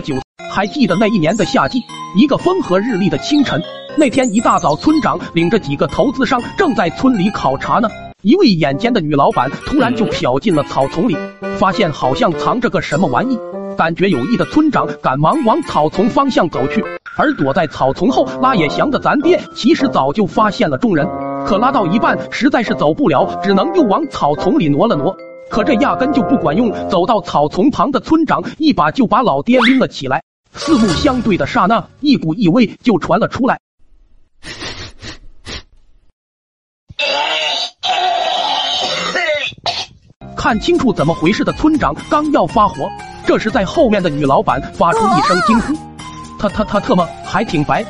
酒。还记得那一年的夏季，一个风和日丽的清晨，那天一大早，村长领着几个投资商正在村里考察呢。一位眼尖的女老板突然就瞟进了草丛里，发现好像藏着个什么玩意，感觉有意的村长赶忙往草丛方向走去。而躲在草丛后拉野翔的咱爹，其实早就发现了众人，可拉到一半实在是走不了，只能又往草丛里挪了挪。可这压根就不管用，走到草丛旁的村长一把就把老爹拎了起来。四目相对的刹那，一股异味就传了出来。看清楚怎么回事的村长刚要发火，这时在后面的女老板发出一声惊呼：“他他他特么还挺白！”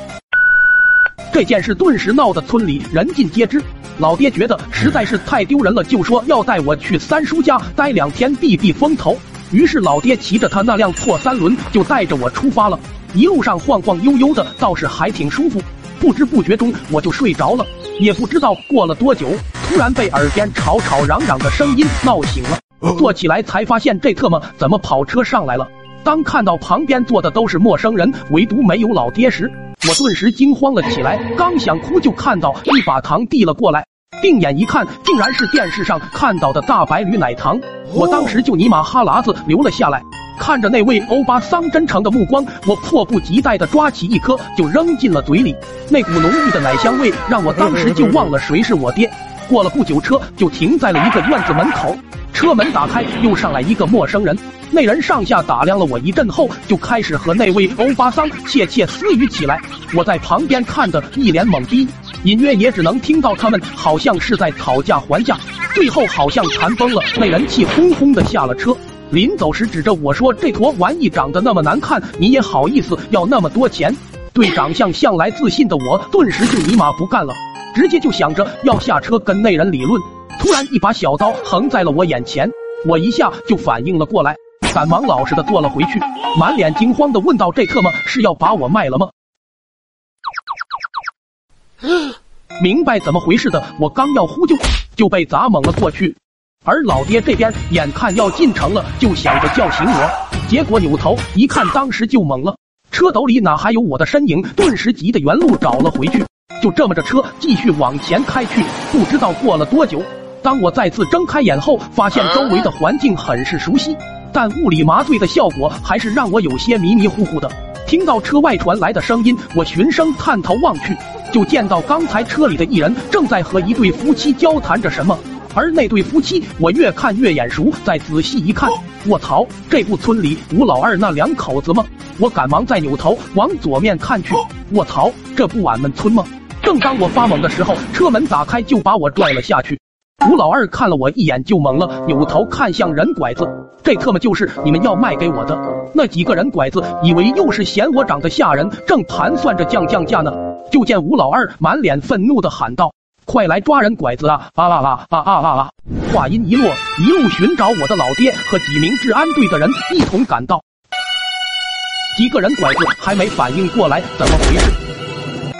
这件事顿时闹得村里人尽皆知。老爹觉得实在是太丢人了，就说要带我去三叔家待两天避避风头。于是老爹骑着他那辆破三轮就带着我出发了。一路上晃晃悠悠的，倒是还挺舒服。不知不觉中我就睡着了，也不知道过了多久，突然被耳边吵吵嚷嚷的声音闹醒了。坐起来才发现这特么怎么跑车上来了。当看到旁边坐的都是陌生人，唯独没有老爹时，我顿时惊慌了起来。刚想哭，就看到一把糖递了过来。定眼一看，竟然是电视上看到的大白驴奶糖。我当时就尼玛哈喇子流了下来。看着那位欧巴桑真诚的目光，我迫不及待地抓起一颗就扔进了嘴里。那股浓郁的奶香味让我当时就忘了谁是我爹。过了不久，车就停在了一个院子门口。车门打开，又上来一个陌生人。那人上下打量了我一阵后，就开始和那位欧巴桑窃窃私语起来。我在旁边看的一脸懵逼，隐约也只能听到他们好像是在讨价还价。最后好像谈崩了，那人气哄哄的下了车。临走时指着我说：“这坨玩意长得那么难看，你也好意思要那么多钱？”对长相向来自信的我，顿时就尼玛不干了，直接就想着要下车跟那人理论。突然一把小刀横在了我眼前，我一下就反应了过来，赶忙老实的坐了回去，满脸惊慌的问道：“这特么是要把我卖了吗？”明白怎么回事的，我刚要呼救，就被砸懵了过去。而老爹这边眼看要进城了，就想着叫醒我，结果扭头一看，当时就懵了，车斗里哪还有我的身影？顿时急得原路找了回去。就这么着，车继续往前开去。不知道过了多久，当我再次睁开眼后，发现周围的环境很是熟悉，但物理麻醉的效果还是让我有些迷迷糊糊的。听到车外传来的声音，我循声探头望去，就见到刚才车里的一人正在和一对夫妻交谈着什么。而那对夫妻，我越看越眼熟，再仔细一看，我操，这不村里吴老二那两口子吗？我赶忙再扭头往左面看去，我操，这不俺们村吗？正当我发懵的时候，车门打开就把我拽了下去。吴老二看了我一眼就懵了，扭头看向人拐子，这特么就是你们要卖给我的那几个人拐子，以为又是嫌我长得吓人，正盘算着降降价呢，就见吴老二满脸愤怒的喊道。快来抓人拐子啊！啊啦啦啊啊啊啊！话音一落，一路寻找我的老爹和几名治安队的人一同赶到。几个人拐子还没反应过来怎么回事，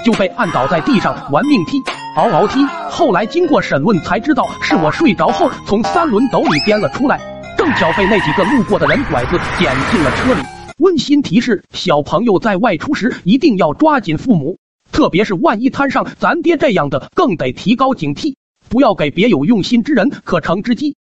就被按倒在地上玩命踢，嗷嗷踢。后来经过审问才知道，是我睡着后从三轮斗里颠了出来，正巧被那几个路过的人拐子捡进了车里。温馨提示：小朋友在外出时一定要抓紧父母。特别是万一摊上咱爹这样的，更得提高警惕，不要给别有用心之人可乘之机。